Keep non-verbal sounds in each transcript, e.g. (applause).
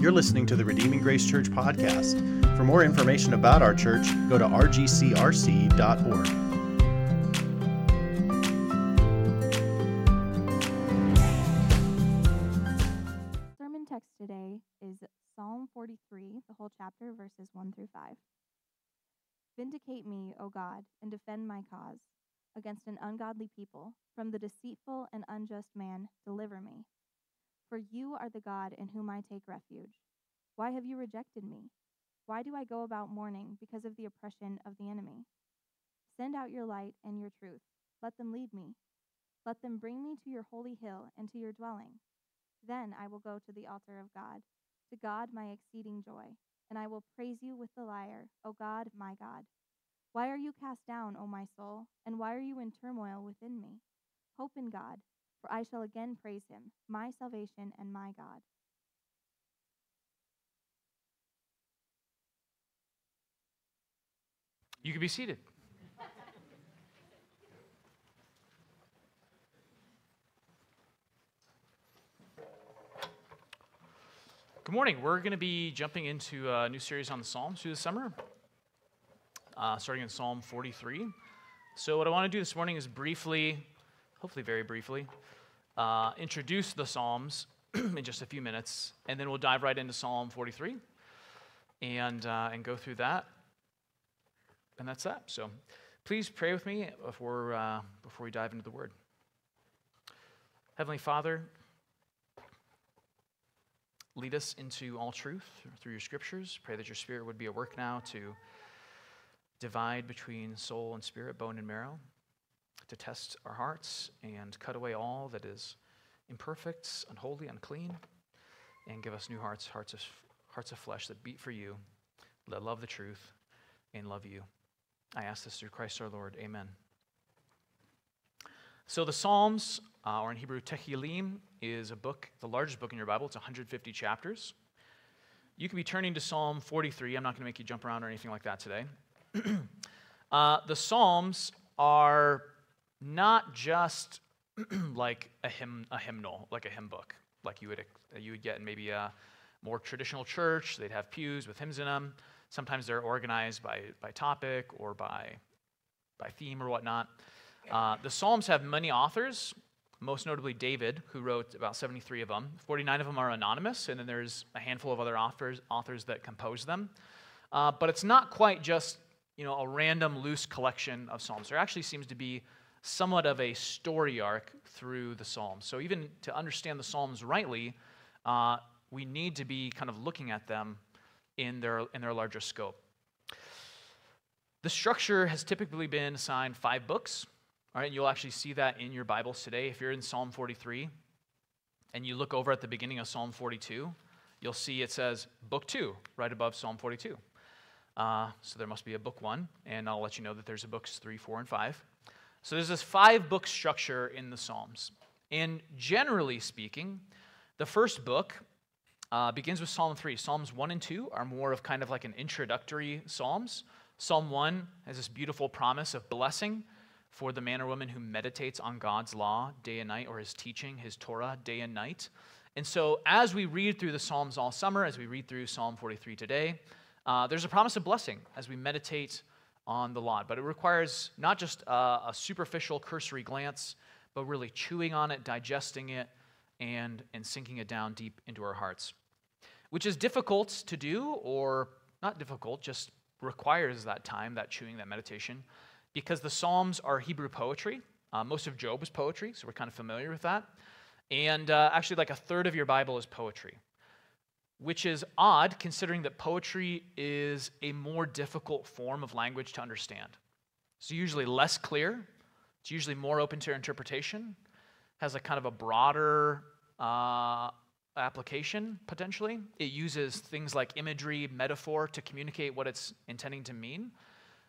You're listening to the Redeeming Grace Church podcast. For more information about our church, go to rgcrc.org. Sermon text today is Psalm 43, the whole chapter, verses 1 through 5. Vindicate me, O God, and defend my cause. Against an ungodly people, from the deceitful and unjust man, deliver me. For you are the God in whom I take refuge. Why have you rejected me? Why do I go about mourning because of the oppression of the enemy? Send out your light and your truth. Let them lead me. Let them bring me to your holy hill and to your dwelling. Then I will go to the altar of God, to God my exceeding joy, and I will praise you with the lyre, O God, my God. Why are you cast down, O my soul, and why are you in turmoil within me? Hope in God, for I shall again praise him, my salvation and my God. You can be seated. Good morning. We're going to be jumping into a new series on the Psalms through the summer, uh, starting in Psalm 43. So, what I want to do this morning is briefly, hopefully very briefly, uh, introduce the Psalms (clears throat) in just a few minutes, and then we'll dive right into Psalm 43 and, uh, and go through that. And that's that. So, please pray with me before, uh, before we dive into the Word. Heavenly Father, lead us into all truth through your scriptures. Pray that your Spirit would be at work now to divide between soul and spirit, bone and marrow, to test our hearts and cut away all that is imperfect, unholy, unclean, and give us new hearts, hearts of, hearts of flesh that beat for you, that love the truth, and love you. I ask this through Christ our Lord. Amen. So the Psalms, uh, or in Hebrew, Tehillim, is a book, the largest book in your Bible. It's 150 chapters. You can be turning to Psalm 43. I'm not going to make you jump around or anything like that today. (clears throat) uh, the Psalms are not just (clears throat) like a hymn, a hymnal, like a hymn book, like you would you would get in maybe a more traditional church. They'd have pews with hymns in them. Sometimes they're organized by by topic or by by theme or whatnot. Uh, the Psalms have many authors, most notably David, who wrote about 73 of them. 49 of them are anonymous, and then there's a handful of other authors, authors that compose them. Uh, but it's not quite just you know, a random loose collection of Psalms. There actually seems to be somewhat of a story arc through the Psalms. So even to understand the Psalms rightly, uh, we need to be kind of looking at them in their, in their larger scope. The structure has typically been assigned five books. All right, and you'll actually see that in your Bibles today. If you're in Psalm 43 and you look over at the beginning of Psalm 42, you'll see it says Book 2 right above Psalm 42. Uh, so there must be a book 1, and I'll let you know that there's a books 3, 4, and 5. So there's this five book structure in the Psalms. And generally speaking, the first book uh, begins with Psalm 3. Psalms 1 and 2 are more of kind of like an introductory Psalms. Psalm 1 has this beautiful promise of blessing for the man or woman who meditates on God's law day and night, or his teaching, his Torah, day and night. And so, as we read through the Psalms all summer, as we read through Psalm 43 today, uh, there's a promise of blessing as we meditate on the law. But it requires not just a, a superficial, cursory glance, but really chewing on it, digesting it, and, and sinking it down deep into our hearts, which is difficult to do, or not difficult, just requires that time, that chewing, that meditation, because the Psalms are Hebrew poetry. Uh, most of Job is poetry, so we're kind of familiar with that. And uh, actually, like a third of your Bible is poetry, which is odd considering that poetry is a more difficult form of language to understand. It's usually less clear, it's usually more open to interpretation, has a kind of a broader uh, application potentially. It uses things like imagery, metaphor to communicate what it's intending to mean.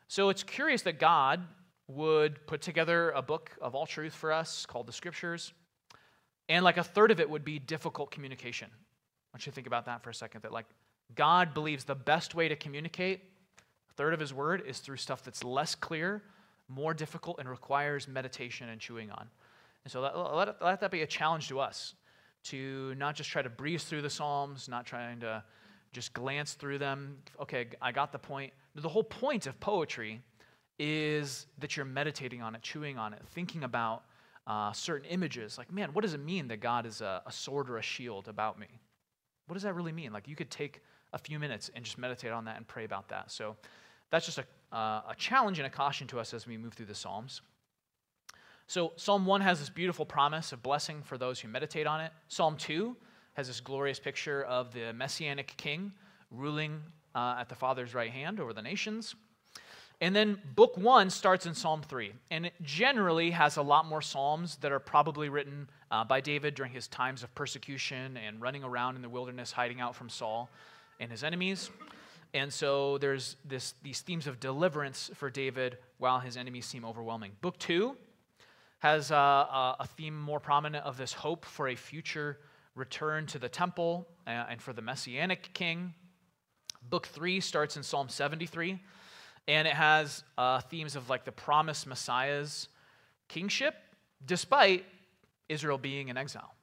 So it's curious that God would put together a book of all truth for us called the Scriptures, and like a third of it would be difficult communication. I want you to think about that for a second that, like, God believes the best way to communicate, a third of His Word, is through stuff that's less clear, more difficult, and requires meditation and chewing on. And so let, let, let that be a challenge to us to not just try to breeze through the Psalms, not trying to just glance through them. Okay, I got the point. The whole point of poetry is that you're meditating on it, chewing on it, thinking about uh, certain images. Like, man, what does it mean that God is a, a sword or a shield about me? What does that really mean? Like, you could take a few minutes and just meditate on that and pray about that. So, that's just a, uh, a challenge and a caution to us as we move through the Psalms. So, Psalm 1 has this beautiful promise of blessing for those who meditate on it. Psalm 2 has this glorious picture of the messianic king ruling uh, at the Father's right hand over the nations. And then book one starts in Psalm 3, and it generally has a lot more Psalms that are probably written uh, by David during his times of persecution and running around in the wilderness, hiding out from Saul and his enemies. And so there's this, these themes of deliverance for David while his enemies seem overwhelming. Book two has uh, a theme more prominent of this hope for a future return to the temple uh, and for the messianic king. Book three starts in Psalm 73, and it has uh, themes of like the promised Messiah's kingship, despite Israel being in exile.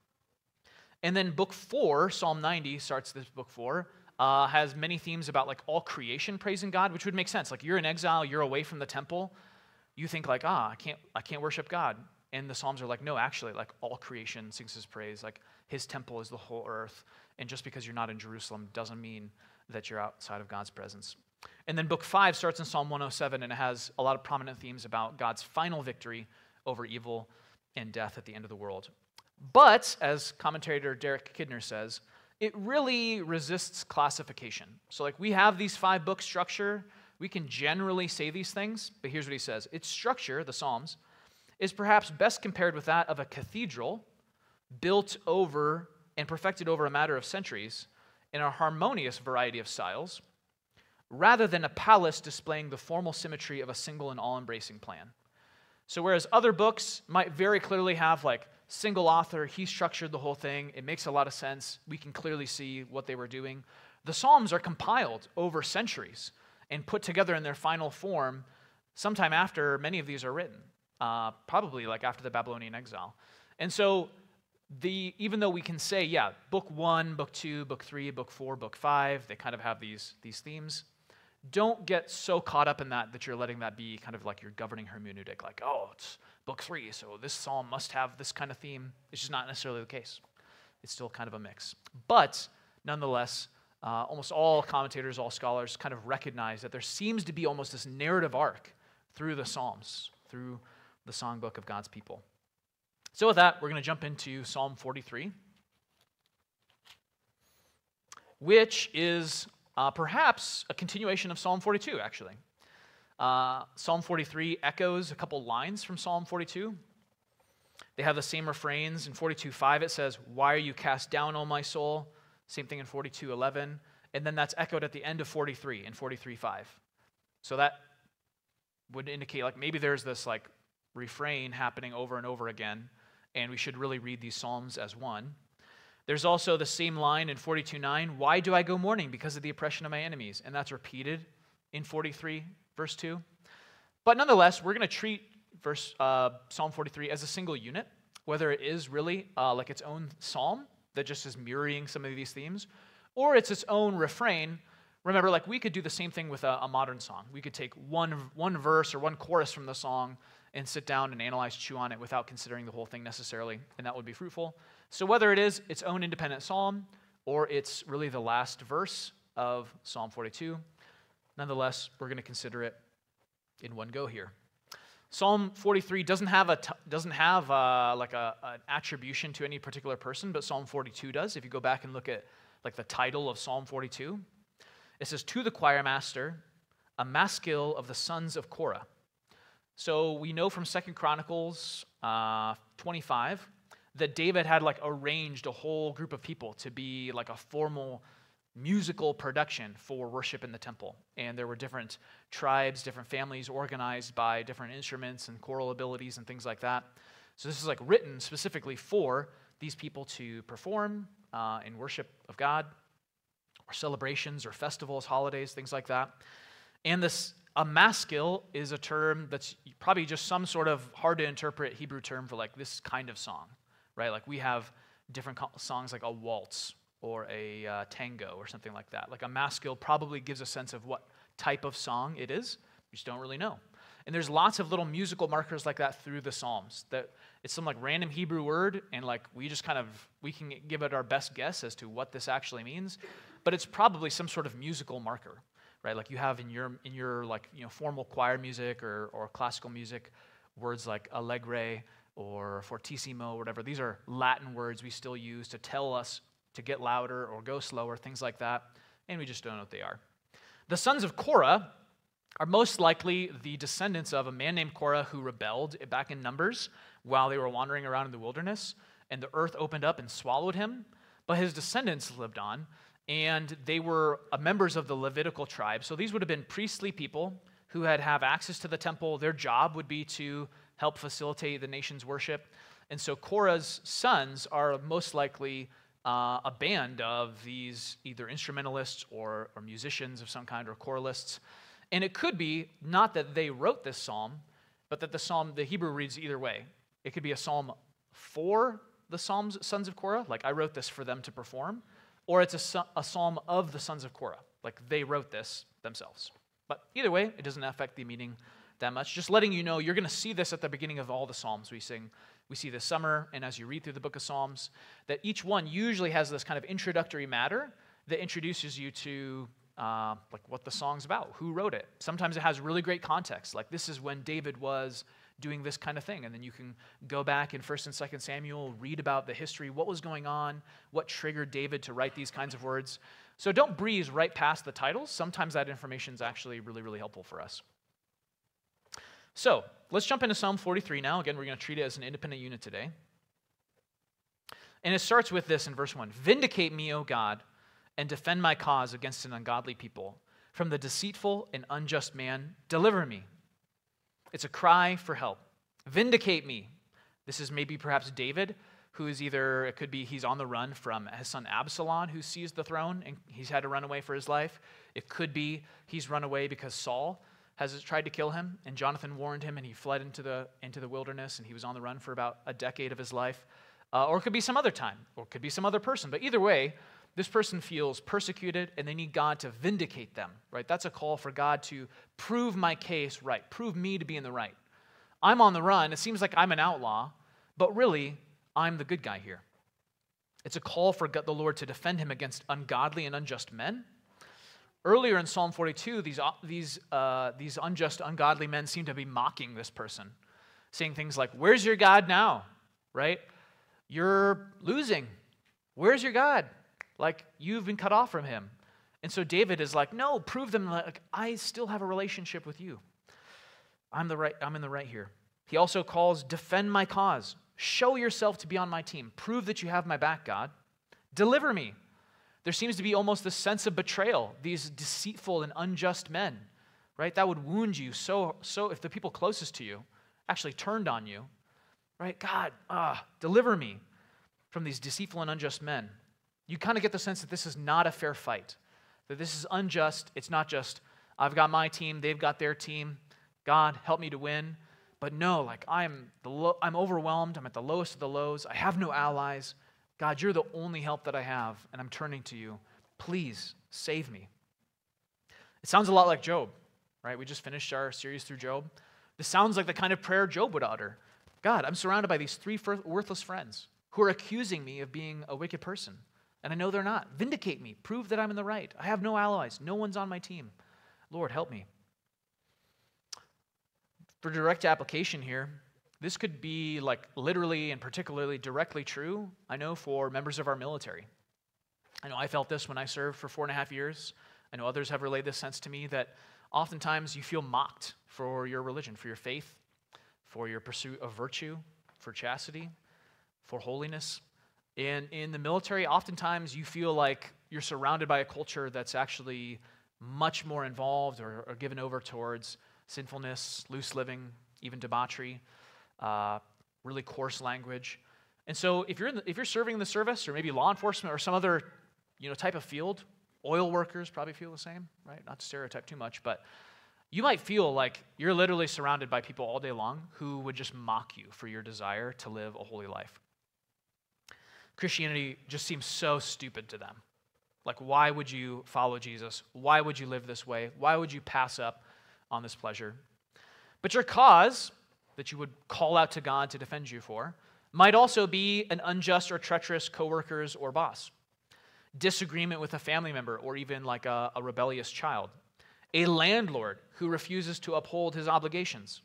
And then book four, Psalm 90, starts this book four, uh, has many themes about like all creation praising God, which would make sense. Like you're in exile, you're away from the temple. You think like, ah, I can't, I can't worship God. And the Psalms are like, no, actually, like all creation sings his praise. Like his temple is the whole earth. And just because you're not in Jerusalem doesn't mean that you're outside of God's presence. And then book five starts in Psalm 107 and it has a lot of prominent themes about God's final victory over evil and death at the end of the world. But, as commentator Derek Kidner says, it really resists classification. So, like, we have these five book structure. We can generally say these things, but here's what he says its structure, the Psalms, is perhaps best compared with that of a cathedral built over and perfected over a matter of centuries in a harmonious variety of styles, rather than a palace displaying the formal symmetry of a single and all embracing plan. So, whereas other books might very clearly have like single author, he structured the whole thing, it makes a lot of sense, we can clearly see what they were doing. The Psalms are compiled over centuries and put together in their final form sometime after many of these are written uh, probably like after the Babylonian exile. And so, the, even though we can say, yeah, book one, book two, book three, book four, book five, they kind of have these, these themes, don't get so caught up in that that you're letting that be kind of like your governing hermeneutic, like, oh, it's book three, so this psalm must have this kind of theme. It's just not necessarily the case. It's still kind of a mix. But nonetheless, uh, almost all commentators, all scholars kind of recognize that there seems to be almost this narrative arc through the Psalms, through the songbook of God's people. So, with that, we're going to jump into Psalm 43, which is uh, perhaps a continuation of Psalm 42, actually. Uh, Psalm 43 echoes a couple lines from Psalm 42. They have the same refrains. In 42:5, it says, Why are you cast down, O my soul? Same thing in 42:11. And then that's echoed at the end of 43 in 43:5. So that would indicate like maybe there's this like refrain happening over and over again, and we should really read these Psalms as one. There's also the same line in 42:9, why do I go mourning because of the oppression of my enemies? And that's repeated in 43 verse 2. But nonetheless, we're going to treat verse uh, Psalm 43 as a single unit, whether it is really uh, like its own psalm that just is mirroring some of these themes, or it's its own refrain. Remember, like we could do the same thing with a, a modern song. We could take one one verse or one chorus from the song and sit down and analyze, chew on it without considering the whole thing necessarily, and that would be fruitful. So, whether it is its own independent psalm or it's really the last verse of Psalm 42, nonetheless, we're going to consider it in one go here. Psalm 43 doesn't have a t- doesn't have a, uh, like a, an attribution to any particular person, but Psalm 42 does. If you go back and look at like the title of Psalm 42, it says to the choir master, a maskil of the sons of Korah. So we know from Second Chronicles uh, 25 that David had like arranged a whole group of people to be like a formal musical production for worship in the temple. And there were different tribes, different families organized by different instruments and choral abilities and things like that. So this is like written specifically for these people to perform uh, in worship of God, or celebrations, or festivals, holidays, things like that. And this a maskil is a term that's probably just some sort of hard to interpret Hebrew term for like this kind of song, right? Like we have different songs like a waltz or a uh, tango or something like that. Like a maskil probably gives a sense of what type of song it is. You just don't really know. And there's lots of little musical markers like that through the Psalms. That it's some like random Hebrew word, and like we just kind of we can give it our best guess as to what this actually means, but it's probably some sort of musical marker, right? Like you have in your in your like you know formal choir music or or classical music, words like allegro or fortissimo or whatever. These are Latin words we still use to tell us to get louder or go slower, things like that, and we just don't know what they are. The sons of Korah are most likely the descendants of a man named Korah who rebelled back in Numbers while they were wandering around in the wilderness, and the earth opened up and swallowed him. But his descendants lived on, and they were members of the Levitical tribe. So these would have been priestly people who had have access to the temple. Their job would be to help facilitate the nation's worship. And so Korah's sons are most likely uh, a band of these either instrumentalists or, or musicians of some kind or choralists. And it could be not that they wrote this psalm, but that the psalm, the Hebrew reads either way. It could be a psalm for the psalms, sons of Korah, like I wrote this for them to perform, or it's a, a psalm of the sons of Korah, like they wrote this themselves. But either way, it doesn't affect the meaning that much. Just letting you know, you're going to see this at the beginning of all the psalms we sing. We see this summer, and as you read through the book of Psalms, that each one usually has this kind of introductory matter that introduces you to uh, like what the song's about, who wrote it. Sometimes it has really great context, like this is when David was doing this kind of thing, and then you can go back in First and Second Samuel, read about the history, what was going on, what triggered David to write these kinds of words. So don't breeze right past the titles. Sometimes that information is actually really, really helpful for us. So let's jump into Psalm 43 now. Again, we're going to treat it as an independent unit today. And it starts with this in verse 1 Vindicate me, O God and defend my cause against an ungodly people. From the deceitful and unjust man, deliver me. It's a cry for help. Vindicate me. This is maybe perhaps David, who is either, it could be he's on the run from his son Absalom, who seized the throne and he's had to run away for his life. It could be he's run away because Saul has tried to kill him and Jonathan warned him and he fled into the, into the wilderness and he was on the run for about a decade of his life. Uh, or it could be some other time, or it could be some other person. But either way, this person feels persecuted and they need God to vindicate them, right? That's a call for God to prove my case right, prove me to be in the right. I'm on the run. It seems like I'm an outlaw, but really, I'm the good guy here. It's a call for the Lord to defend him against ungodly and unjust men. Earlier in Psalm 42, these, uh, these, uh, these unjust, ungodly men seem to be mocking this person, saying things like, Where's your God now? Right? You're losing. Where's your God? Like, you've been cut off from him. And so David is like, no, prove them like I still have a relationship with you. I'm the right, I'm in the right here. He also calls, defend my cause. Show yourself to be on my team. Prove that you have my back, God. Deliver me. There seems to be almost this sense of betrayal, these deceitful and unjust men, right? That would wound you so, so if the people closest to you actually turned on you, right? God, ah, deliver me from these deceitful and unjust men you kind of get the sense that this is not a fair fight, that this is unjust. It's not just, I've got my team, they've got their team. God, help me to win. But no, like I'm, the lo- I'm overwhelmed. I'm at the lowest of the lows. I have no allies. God, you're the only help that I have, and I'm turning to you. Please save me. It sounds a lot like Job, right? We just finished our series through Job. This sounds like the kind of prayer Job would utter God, I'm surrounded by these three worthless friends who are accusing me of being a wicked person. And I know they're not. Vindicate me. Prove that I'm in the right. I have no allies. No one's on my team. Lord, help me. For direct application here, this could be like literally and particularly directly true, I know, for members of our military. I know I felt this when I served for four and a half years. I know others have relayed this sense to me that oftentimes you feel mocked for your religion, for your faith, for your pursuit of virtue, for chastity, for holiness. And in the military, oftentimes you feel like you're surrounded by a culture that's actually much more involved or, or given over towards sinfulness, loose living, even debauchery, uh, really coarse language. And so if you're, the, if you're serving in the service or maybe law enforcement or some other you know, type of field, oil workers probably feel the same, right? Not to stereotype too much, but you might feel like you're literally surrounded by people all day long who would just mock you for your desire to live a holy life. Christianity just seems so stupid to them. Like, why would you follow Jesus? Why would you live this way? Why would you pass up on this pleasure? But your cause that you would call out to God to defend you for might also be an unjust or treacherous coworkers or boss, disagreement with a family member or even like a, a rebellious child, a landlord who refuses to uphold his obligations.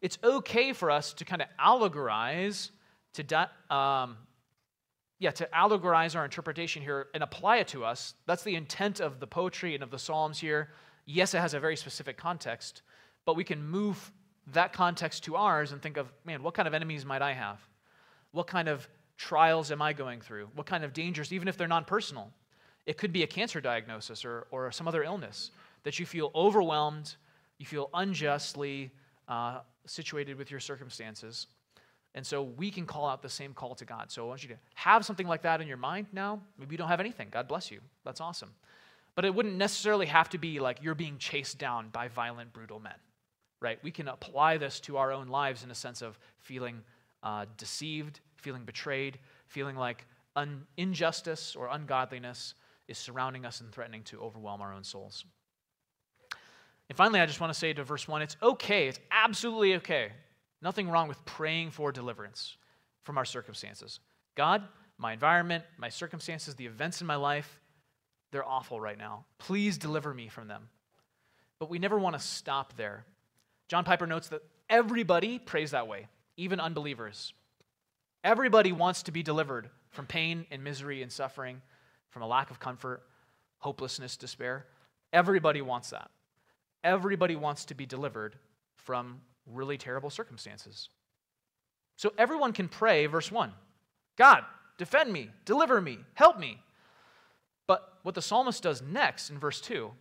It's okay for us to kind of allegorize to um, yeah, to allegorize our interpretation here and apply it to us. That's the intent of the poetry and of the Psalms here. Yes, it has a very specific context, but we can move that context to ours and think of, man, what kind of enemies might I have? What kind of trials am I going through? What kind of dangers, even if they're non personal? It could be a cancer diagnosis or, or some other illness that you feel overwhelmed, you feel unjustly uh, situated with your circumstances. And so we can call out the same call to God. So I want you to have something like that in your mind now. Maybe you don't have anything. God bless you. That's awesome. But it wouldn't necessarily have to be like you're being chased down by violent, brutal men, right? We can apply this to our own lives in a sense of feeling uh, deceived, feeling betrayed, feeling like un- injustice or ungodliness is surrounding us and threatening to overwhelm our own souls. And finally, I just want to say to verse 1 it's okay, it's absolutely okay. Nothing wrong with praying for deliverance from our circumstances. God, my environment, my circumstances, the events in my life, they're awful right now. Please deliver me from them. But we never want to stop there. John Piper notes that everybody prays that way, even unbelievers. Everybody wants to be delivered from pain and misery and suffering, from a lack of comfort, hopelessness, despair. Everybody wants that. Everybody wants to be delivered from really terrible circumstances. So everyone can pray, verse 1 God, defend me, deliver me, help me. But what the psalmist does next in verse 2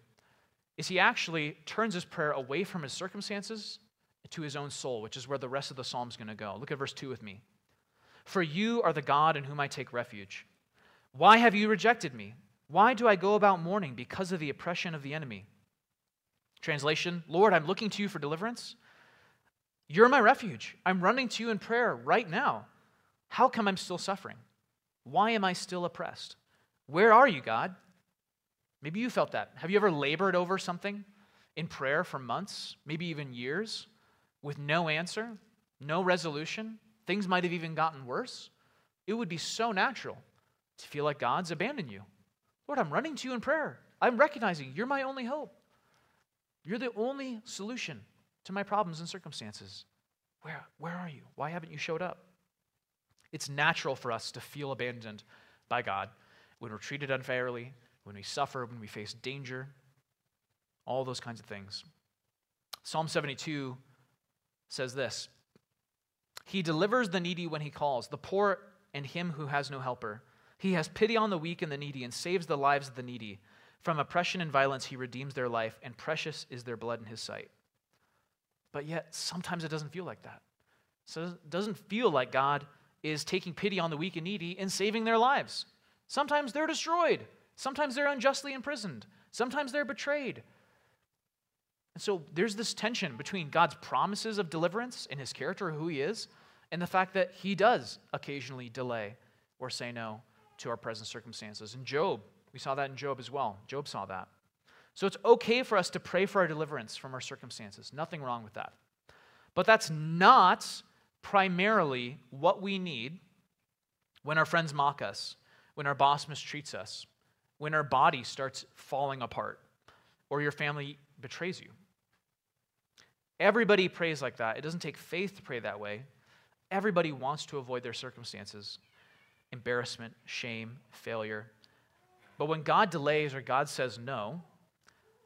is he actually turns his prayer away from his circumstances to his own soul, which is where the rest of the psalm is going to go. Look at verse 2 with me. For you are the God in whom I take refuge. Why have you rejected me? Why do I go about mourning because of the oppression of the enemy? Translation Lord, I'm looking to you for deliverance. You're my refuge. I'm running to you in prayer right now. How come I'm still suffering? Why am I still oppressed? Where are you, God? Maybe you felt that. Have you ever labored over something in prayer for months, maybe even years, with no answer, no resolution? Things might have even gotten worse. It would be so natural to feel like God's abandoned you. Lord, I'm running to you in prayer. I'm recognizing you're my only hope. You're the only solution to my problems and circumstances. Where, where are you? Why haven't you showed up? It's natural for us to feel abandoned by God when we're treated unfairly, when we suffer, when we face danger, all those kinds of things. Psalm 72 says this He delivers the needy when he calls, the poor and him who has no helper. He has pity on the weak and the needy and saves the lives of the needy. From oppression and violence, he redeems their life, and precious is their blood in his sight. But yet, sometimes it doesn't feel like that. So it doesn't feel like God is taking pity on the weak and needy and saving their lives. Sometimes they're destroyed. Sometimes they're unjustly imprisoned. Sometimes they're betrayed. And so there's this tension between God's promises of deliverance in his character, who he is, and the fact that he does occasionally delay or say no to our present circumstances. And Job we saw that in Job as well. Job saw that. So it's okay for us to pray for our deliverance from our circumstances. Nothing wrong with that. But that's not primarily what we need when our friends mock us, when our boss mistreats us, when our body starts falling apart, or your family betrays you. Everybody prays like that. It doesn't take faith to pray that way. Everybody wants to avoid their circumstances embarrassment, shame, failure, but when God delays or God says no,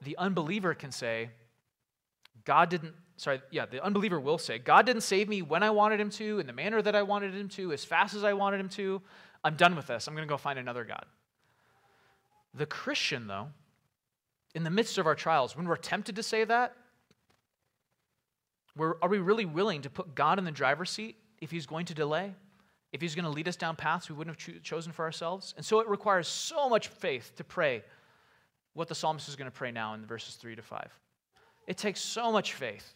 the unbeliever can say, God didn't, sorry, yeah, the unbeliever will say, God didn't save me when I wanted him to, in the manner that I wanted him to, as fast as I wanted him to. I'm done with this. I'm going to go find another God. The Christian, though, in the midst of our trials, when we're tempted to say that, are we really willing to put God in the driver's seat if he's going to delay? if He's going to lead us down paths we wouldn't have cho- chosen for ourselves. And so it requires so much faith to pray what the psalmist is going to pray now in verses 3 to 5. It takes so much faith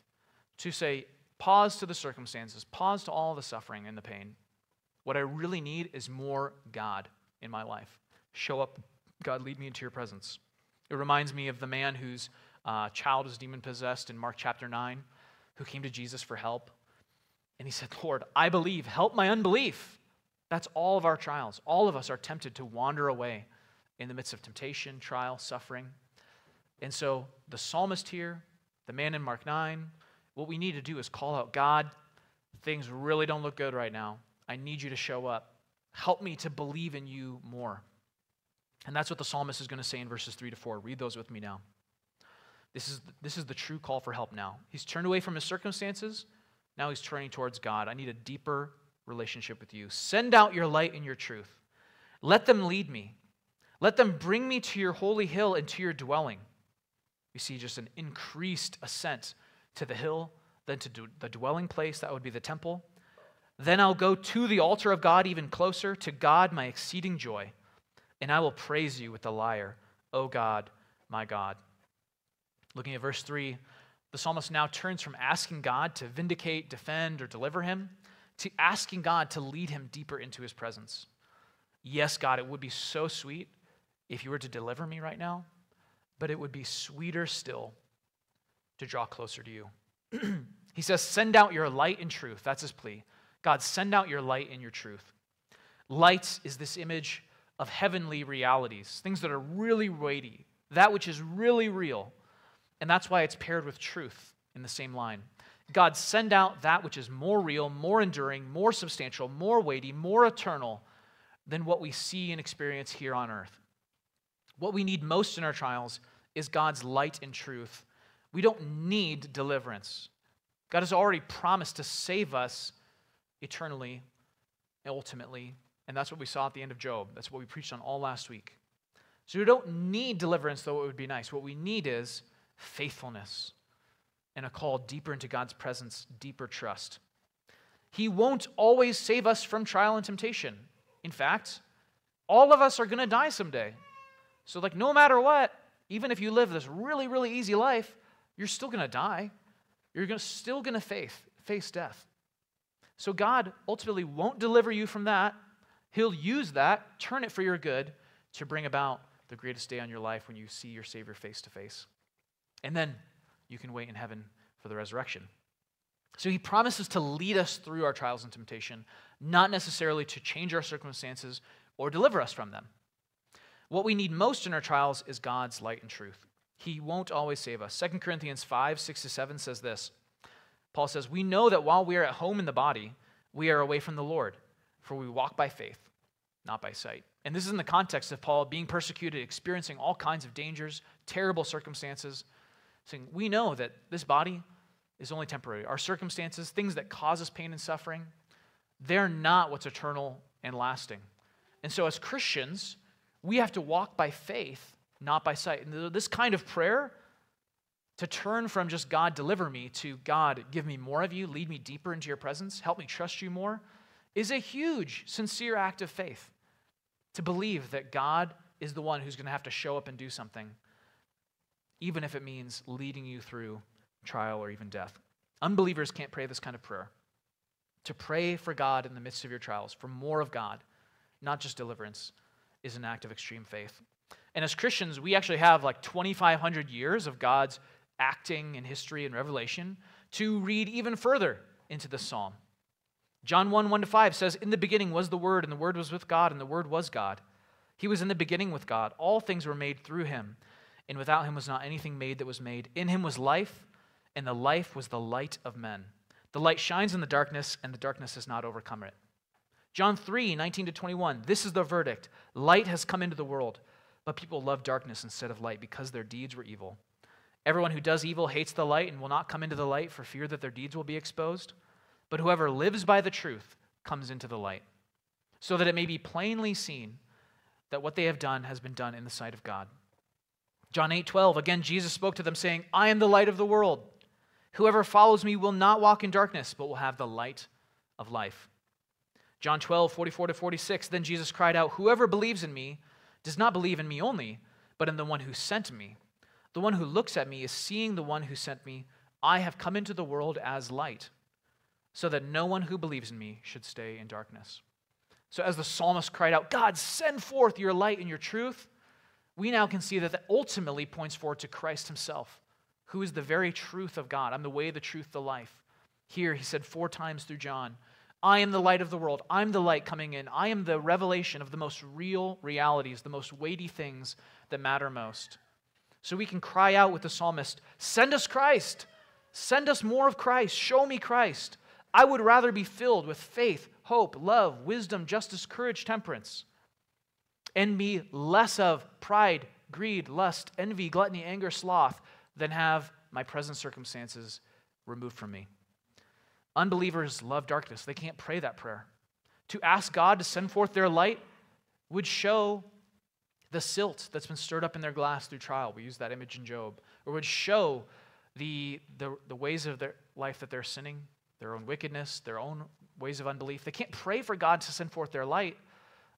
to say, pause to the circumstances, pause to all the suffering and the pain. What I really need is more God in my life. Show up, God, lead me into your presence. It reminds me of the man whose uh, child was demon possessed in Mark chapter 9, who came to Jesus for help. And he said, Lord, I believe, help my unbelief. That's all of our trials. All of us are tempted to wander away in the midst of temptation, trial, suffering. And so the psalmist here, the man in Mark 9, what we need to do is call out, God, things really don't look good right now. I need you to show up. Help me to believe in you more. And that's what the psalmist is going to say in verses 3 to 4. Read those with me now. This is, this is the true call for help now. He's turned away from his circumstances. Now he's turning towards God. I need a deeper relationship with you. Send out your light and your truth. Let them lead me. Let them bring me to your holy hill and to your dwelling. We see just an increased ascent to the hill, then to the dwelling place, that would be the temple. Then I'll go to the altar of God even closer, to God, my exceeding joy, and I will praise you with the lyre, O God, my God. Looking at verse 3, the psalmist now turns from asking God to vindicate, defend, or deliver him to asking God to lead him deeper into his presence. Yes, God, it would be so sweet if you were to deliver me right now, but it would be sweeter still to draw closer to you. (clears throat) he says, Send out your light and truth. That's his plea. God, send out your light and your truth. Light is this image of heavenly realities, things that are really weighty, that which is really real. And that's why it's paired with truth in the same line. God, send out that which is more real, more enduring, more substantial, more weighty, more eternal than what we see and experience here on earth. What we need most in our trials is God's light and truth. We don't need deliverance. God has already promised to save us eternally, ultimately, and that's what we saw at the end of Job. That's what we preached on all last week. So we don't need deliverance, though it would be nice. What we need is faithfulness and a call deeper into God's presence, deeper trust. He won't always save us from trial and temptation. In fact, all of us are going to die someday. So, like, no matter what, even if you live this really, really easy life, you're still going to die. You're gonna, still going to face, face death. So, God ultimately won't deliver you from that. He'll use that, turn it for your good, to bring about the greatest day on your life when you see your Savior face to face. And then you can wait in heaven for the resurrection. So, He promises to lead us through our trials and temptation, not necessarily to change our circumstances or deliver us from them. What we need most in our trials is God's light and truth. He won't always save us. 2 Corinthians 5 6 to 7 says this Paul says, We know that while we are at home in the body, we are away from the Lord, for we walk by faith, not by sight. And this is in the context of Paul being persecuted, experiencing all kinds of dangers, terrible circumstances, saying, We know that this body is only temporary. Our circumstances, things that cause us pain and suffering, they're not what's eternal and lasting. And so, as Christians, we have to walk by faith, not by sight. And this kind of prayer, to turn from just God, deliver me, to God, give me more of you, lead me deeper into your presence, help me trust you more, is a huge, sincere act of faith. To believe that God is the one who's going to have to show up and do something, even if it means leading you through trial or even death. Unbelievers can't pray this kind of prayer. To pray for God in the midst of your trials, for more of God, not just deliverance, is an act of extreme faith. And as Christians, we actually have like 2,500 years of God's acting in history and revelation to read even further into the psalm. John 1 1 to 5 says, In the beginning was the Word, and the Word was with God, and the Word was God. He was in the beginning with God. All things were made through him, and without him was not anything made that was made. In him was life, and the life was the light of men. The light shines in the darkness, and the darkness has not overcome it. John 3 19 to 21. This is the verdict light has come into the world, but people love darkness instead of light because their deeds were evil. Everyone who does evil hates the light and will not come into the light for fear that their deeds will be exposed. But whoever lives by the truth comes into the light, so that it may be plainly seen that what they have done has been done in the sight of God. John 8 12, again, Jesus spoke to them, saying, I am the light of the world. Whoever follows me will not walk in darkness, but will have the light of life. John 12, 44 to 46, then Jesus cried out, Whoever believes in me does not believe in me only, but in the one who sent me. The one who looks at me is seeing the one who sent me. I have come into the world as light, so that no one who believes in me should stay in darkness. So, as the psalmist cried out, God, send forth your light and your truth, we now can see that that ultimately points forward to Christ himself, who is the very truth of God. I'm the way, the truth, the life. Here, he said four times through John, I am the light of the world. I'm the light coming in. I am the revelation of the most real realities, the most weighty things that matter most. So we can cry out with the psalmist Send us Christ. Send us more of Christ. Show me Christ. I would rather be filled with faith, hope, love, wisdom, justice, courage, temperance, and be less of pride, greed, lust, envy, gluttony, anger, sloth than have my present circumstances removed from me. Unbelievers love darkness. They can't pray that prayer. To ask God to send forth their light would show the silt that's been stirred up in their glass through trial. We use that image in Job. Or would show the, the, the ways of their life that they're sinning, their own wickedness, their own ways of unbelief. They can't pray for God to send forth their light.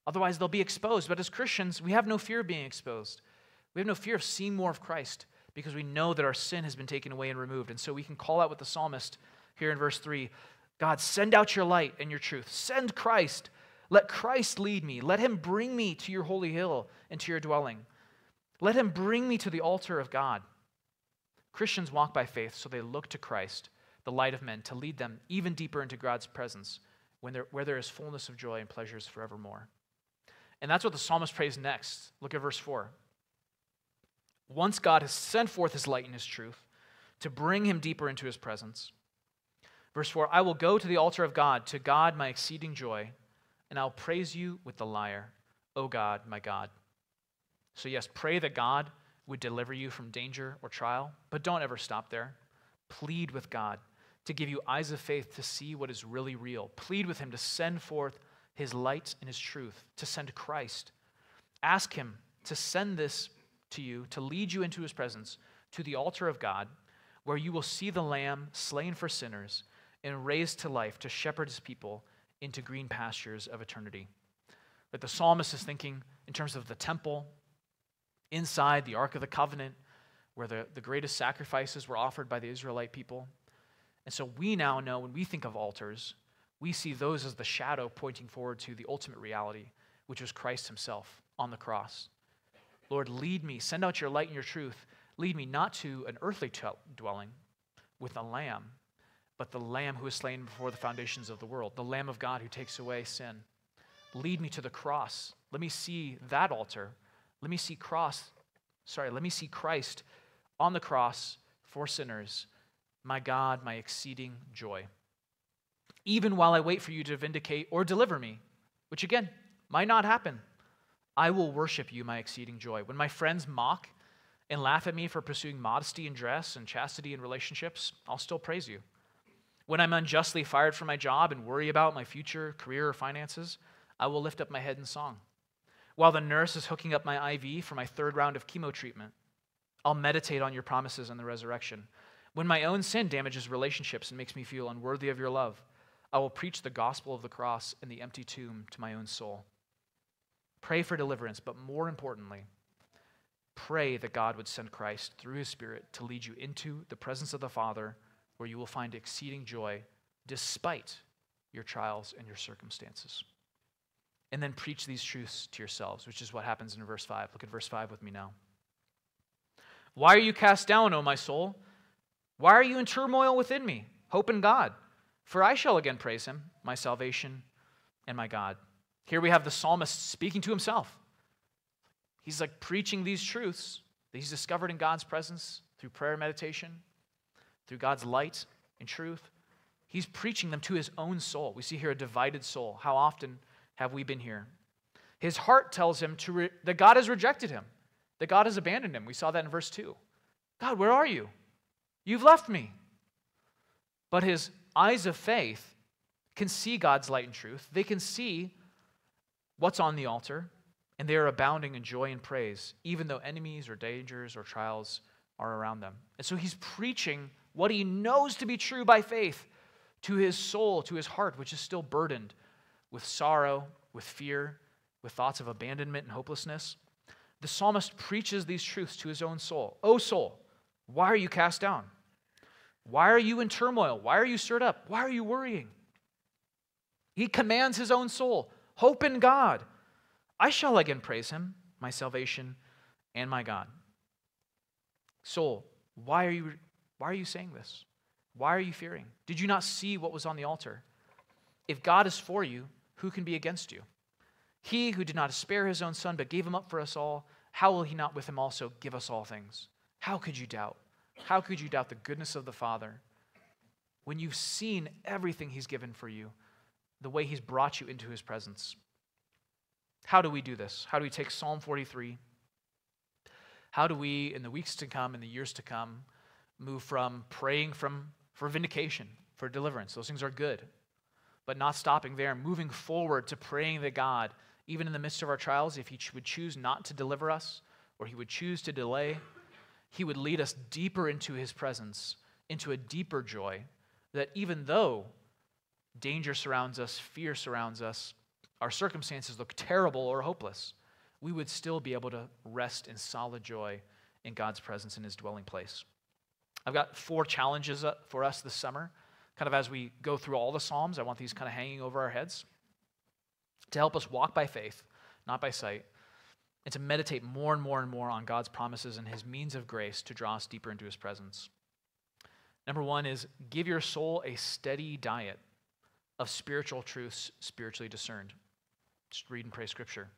Otherwise, they'll be exposed. But as Christians, we have no fear of being exposed. We have no fear of seeing more of Christ because we know that our sin has been taken away and removed. And so we can call out with the psalmist here in verse 3 God, send out your light and your truth. Send Christ. Let Christ lead me. Let him bring me to your holy hill and to your dwelling. Let him bring me to the altar of God. Christians walk by faith, so they look to Christ, the light of men, to lead them even deeper into God's presence when there, where there is fullness of joy and pleasures forevermore. And that's what the psalmist prays next. Look at verse 4. Once God has sent forth his light and his truth to bring him deeper into his presence, Verse 4 I will go to the altar of God, to God my exceeding joy, and I'll praise you with the lyre, O God, my God. So, yes, pray that God would deliver you from danger or trial, but don't ever stop there. Plead with God to give you eyes of faith to see what is really real. Plead with Him to send forth His light and His truth, to send Christ. Ask Him to send this to you, to lead you into His presence, to the altar of God, where you will see the Lamb slain for sinners and raised to life to shepherd his people into green pastures of eternity. But the psalmist is thinking in terms of the temple, inside the Ark of the Covenant, where the, the greatest sacrifices were offered by the Israelite people. And so we now know when we think of altars, we see those as the shadow pointing forward to the ultimate reality, which was Christ himself on the cross. Lord, lead me, send out your light and your truth. Lead me not to an earthly dwelling with a lamb, but the Lamb who was slain before the foundations of the world, the Lamb of God who takes away sin. Lead me to the cross. Let me see that altar. Let me see cross, sorry, let me see Christ on the cross for sinners, my God, my exceeding joy. Even while I wait for you to vindicate or deliver me, which again might not happen, I will worship you, my exceeding joy. When my friends mock and laugh at me for pursuing modesty in dress and chastity in relationships, I'll still praise you. When I'm unjustly fired from my job and worry about my future career or finances, I will lift up my head in song. While the nurse is hooking up my IV for my third round of chemo treatment, I'll meditate on your promises and the resurrection. When my own sin damages relationships and makes me feel unworthy of your love, I will preach the gospel of the cross and the empty tomb to my own soul. Pray for deliverance, but more importantly, pray that God would send Christ through his Spirit to lead you into the presence of the Father where you will find exceeding joy despite your trials and your circumstances. And then preach these truths to yourselves, which is what happens in verse 5. Look at verse 5 with me now. Why are you cast down, O my soul? Why are you in turmoil within me? Hope in God, for I shall again praise him, my salvation and my God. Here we have the psalmist speaking to himself. He's like preaching these truths that he's discovered in God's presence through prayer and meditation through God's light and truth. He's preaching them to his own soul. We see here a divided soul. How often have we been here? His heart tells him re- that God has rejected him, that God has abandoned him. We saw that in verse 2. God, where are you? You've left me. But his eyes of faith can see God's light and truth. They can see what's on the altar, and they are abounding in joy and praise, even though enemies or dangers or trials are around them. And so he's preaching what he knows to be true by faith to his soul, to his heart, which is still burdened with sorrow, with fear, with thoughts of abandonment and hopelessness. The psalmist preaches these truths to his own soul. O soul, why are you cast down? Why are you in turmoil? Why are you stirred up? Why are you worrying? He commands his own soul Hope in God. I shall again praise him, my salvation and my God. Soul, why are you, why are you saying this? Why are you fearing? Did you not see what was on the altar? If God is for you, who can be against you? He who did not spare his own son, but gave him up for us all, how will he not with him also give us all things? How could you doubt? How could you doubt the goodness of the Father when you've seen everything he's given for you, the way he's brought you into his presence? How do we do this? How do we take Psalm 43? How do we, in the weeks to come, in the years to come, move from praying from, for vindication, for deliverance? Those things are good. But not stopping there, moving forward to praying that God, even in the midst of our trials, if He would choose not to deliver us or He would choose to delay, He would lead us deeper into His presence, into a deeper joy, that even though danger surrounds us, fear surrounds us, our circumstances look terrible or hopeless, we would still be able to rest in solid joy in God's presence in His dwelling place. I've got four challenges uh, for us this summer, kind of as we go through all the Psalms. I want these kind of hanging over our heads to help us walk by faith, not by sight, and to meditate more and more and more on God's promises and His means of grace to draw us deeper into His presence. Number one is give your soul a steady diet of spiritual truths, spiritually discerned. Just read and pray scripture.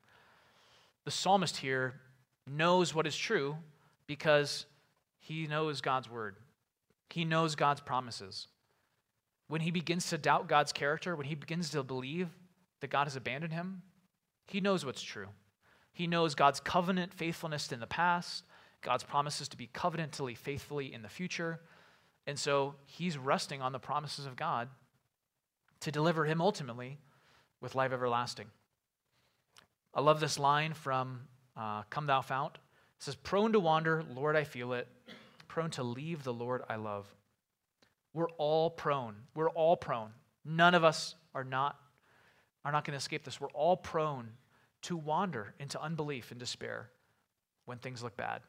The psalmist here knows what is true because he knows God's word, he knows God's promises. When he begins to doubt God's character, when he begins to believe that God has abandoned him, he knows what's true. He knows God's covenant faithfulness in the past, God's promises to be covenantally faithfully in the future. And so he's resting on the promises of God to deliver him ultimately with life everlasting. I love this line from uh, Come Thou Fount. It says, Prone to wander, Lord, I feel it. Prone to leave the Lord I love. We're all prone. We're all prone. None of us are not, are not going to escape this. We're all prone to wander into unbelief and despair when things look bad.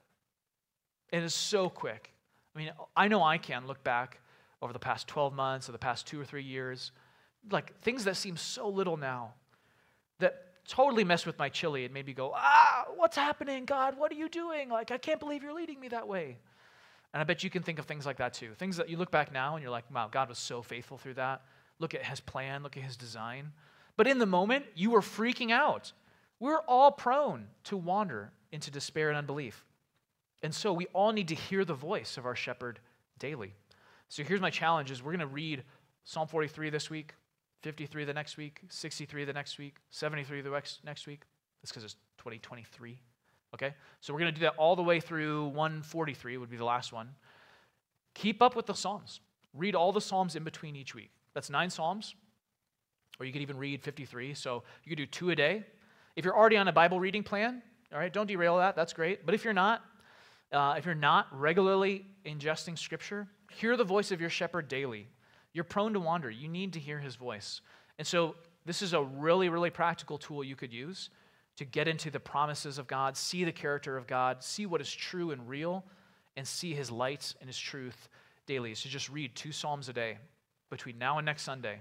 It is so quick. I mean, I know I can look back over the past 12 months or the past two or three years, like things that seem so little now that totally messed with my chili and made me go, ah, what's happening, God? What are you doing? Like, I can't believe you're leading me that way. And I bet you can think of things like that too. Things that you look back now and you're like, wow, God was so faithful through that. Look at his plan, look at his design. But in the moment, you were freaking out. We're all prone to wander into despair and unbelief. And so we all need to hear the voice of our shepherd daily. So here's my challenge is we're going to read Psalm 43 this week. 53 the next week, 63 the next week, 73 the next, next week. That's because it's 2023. Okay? So we're going to do that all the way through 143, would be the last one. Keep up with the Psalms. Read all the Psalms in between each week. That's nine Psalms, or you could even read 53. So you could do two a day. If you're already on a Bible reading plan, all right, don't derail that. That's great. But if you're not, uh, if you're not regularly ingesting Scripture, hear the voice of your shepherd daily. You're prone to wander. You need to hear his voice. And so, this is a really, really practical tool you could use to get into the promises of God, see the character of God, see what is true and real, and see his light and his truth daily. So, just read two Psalms a day between now and next Sunday.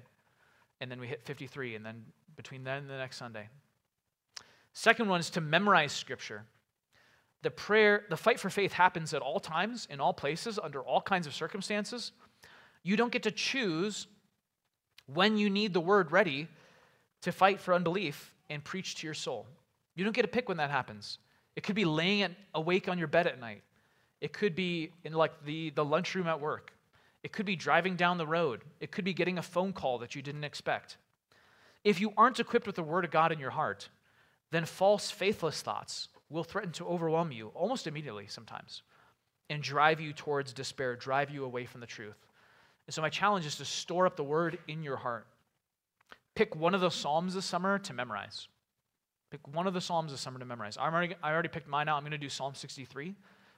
And then we hit 53, and then between then and the next Sunday. Second one is to memorize Scripture. The prayer, the fight for faith happens at all times, in all places, under all kinds of circumstances. You don't get to choose when you need the word ready to fight for unbelief and preach to your soul. You don't get to pick when that happens. It could be laying awake on your bed at night. It could be in like the, the lunchroom at work. It could be driving down the road. It could be getting a phone call that you didn't expect. If you aren't equipped with the Word of God in your heart, then false, faithless thoughts will threaten to overwhelm you almost immediately sometimes and drive you towards despair, drive you away from the truth. And so, my challenge is to store up the word in your heart. Pick one of the Psalms this summer to memorize. Pick one of the Psalms this summer to memorize. I'm already, I already picked mine out. I'm going to do Psalm 63.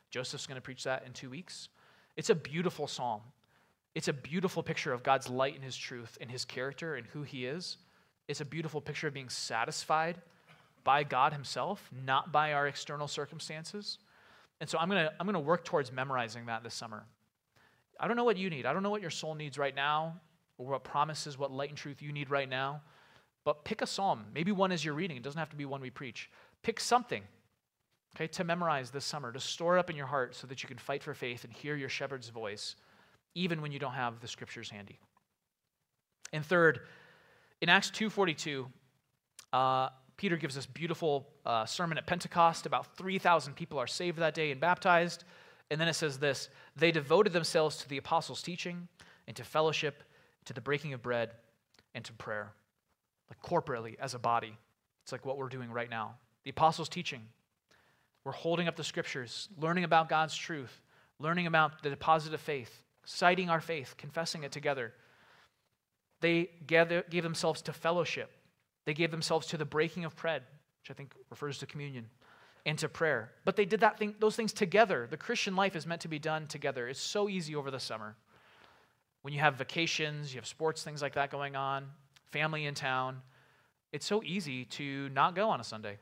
Joseph's going to preach that in two weeks. It's a beautiful psalm. It's a beautiful picture of God's light and his truth and his character and who he is. It's a beautiful picture of being satisfied by God himself, not by our external circumstances. And so I'm going to I'm going to work towards memorizing that this summer. I don't know what you need. I don't know what your soul needs right now, or what promises, what light and truth you need right now. But pick a psalm, maybe one as you're reading. It doesn't have to be one we preach. Pick something, okay, to memorize this summer, to store up in your heart so that you can fight for faith and hear your shepherd's voice, even when you don't have the scriptures handy. And third, in Acts 2.42, uh, Peter gives this beautiful uh, sermon at Pentecost. About 3,000 people are saved that day and baptized. And then it says this They devoted themselves to the apostles' teaching and to fellowship, to the breaking of bread, and to prayer. Like corporately as a body. It's like what we're doing right now. The apostles' teaching. We're holding up the scriptures, learning about God's truth, learning about the deposit of faith, citing our faith, confessing it together. They gather, gave themselves to fellowship they gave themselves to the breaking of bread, which I think refers to communion, and to prayer. But they did that thing, those things together. The Christian life is meant to be done together. It's so easy over the summer. When you have vacations, you have sports, things like that going on, family in town, it's so easy to not go on a Sunday,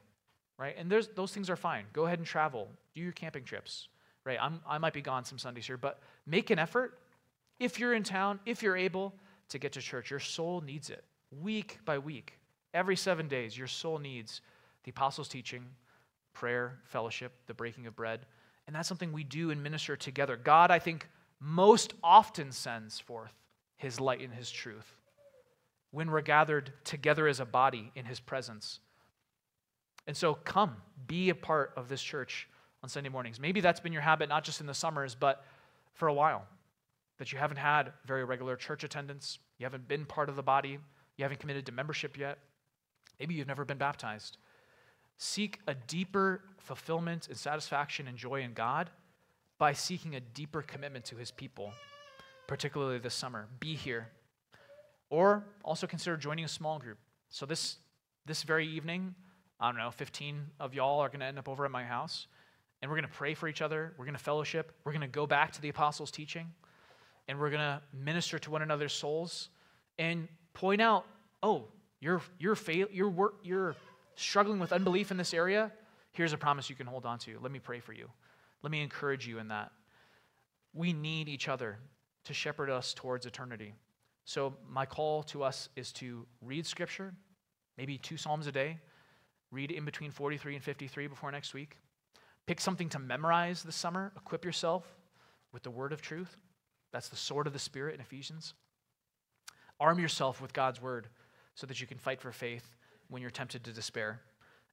right? And those things are fine. Go ahead and travel, do your camping trips, right? I'm, I might be gone some Sundays here, but make an effort if you're in town, if you're able to get to church. Your soul needs it week by week. Every seven days, your soul needs the apostles' teaching, prayer, fellowship, the breaking of bread. And that's something we do and minister together. God, I think, most often sends forth his light and his truth when we're gathered together as a body in his presence. And so come, be a part of this church on Sunday mornings. Maybe that's been your habit, not just in the summers, but for a while, that you haven't had very regular church attendance, you haven't been part of the body, you haven't committed to membership yet. Maybe you've never been baptized. Seek a deeper fulfillment and satisfaction and joy in God by seeking a deeper commitment to his people, particularly this summer. Be here. Or also consider joining a small group. So this this very evening, I don't know, 15 of y'all are going to end up over at my house, and we're going to pray for each other. We're going to fellowship. We're going to go back to the apostles' teaching, and we're going to minister to one another's souls and point out, oh, you're, you're, fail, you're, you're struggling with unbelief in this area, here's a promise you can hold on to. Let me pray for you. Let me encourage you in that. We need each other to shepherd us towards eternity. So, my call to us is to read Scripture, maybe two Psalms a day, read in between 43 and 53 before next week. Pick something to memorize this summer, equip yourself with the word of truth. That's the sword of the Spirit in Ephesians. Arm yourself with God's word so that you can fight for faith when you're tempted to despair.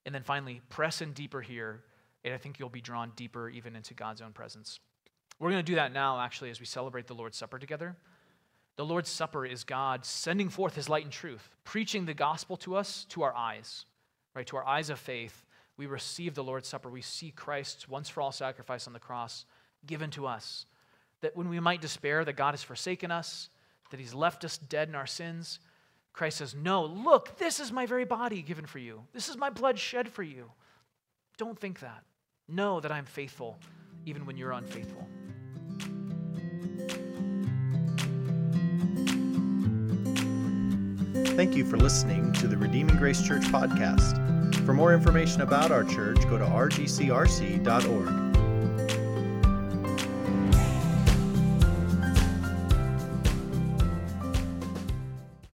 And then finally, press in deeper here, and I think you'll be drawn deeper even into God's own presence. We're going to do that now, actually, as we celebrate the Lord's Supper together. The Lord's Supper is God sending forth his light and truth, preaching the gospel to us, to our eyes, right? To our eyes of faith. We receive the Lord's Supper. We see Christ's once for all sacrifice on the cross given to us. That when we might despair that God has forsaken us, that he's left us dead in our sins, Christ says, No, look, this is my very body given for you. This is my blood shed for you. Don't think that. Know that I'm faithful even when you're unfaithful. Thank you for listening to the Redeeming Grace Church podcast. For more information about our church, go to rgcrc.org.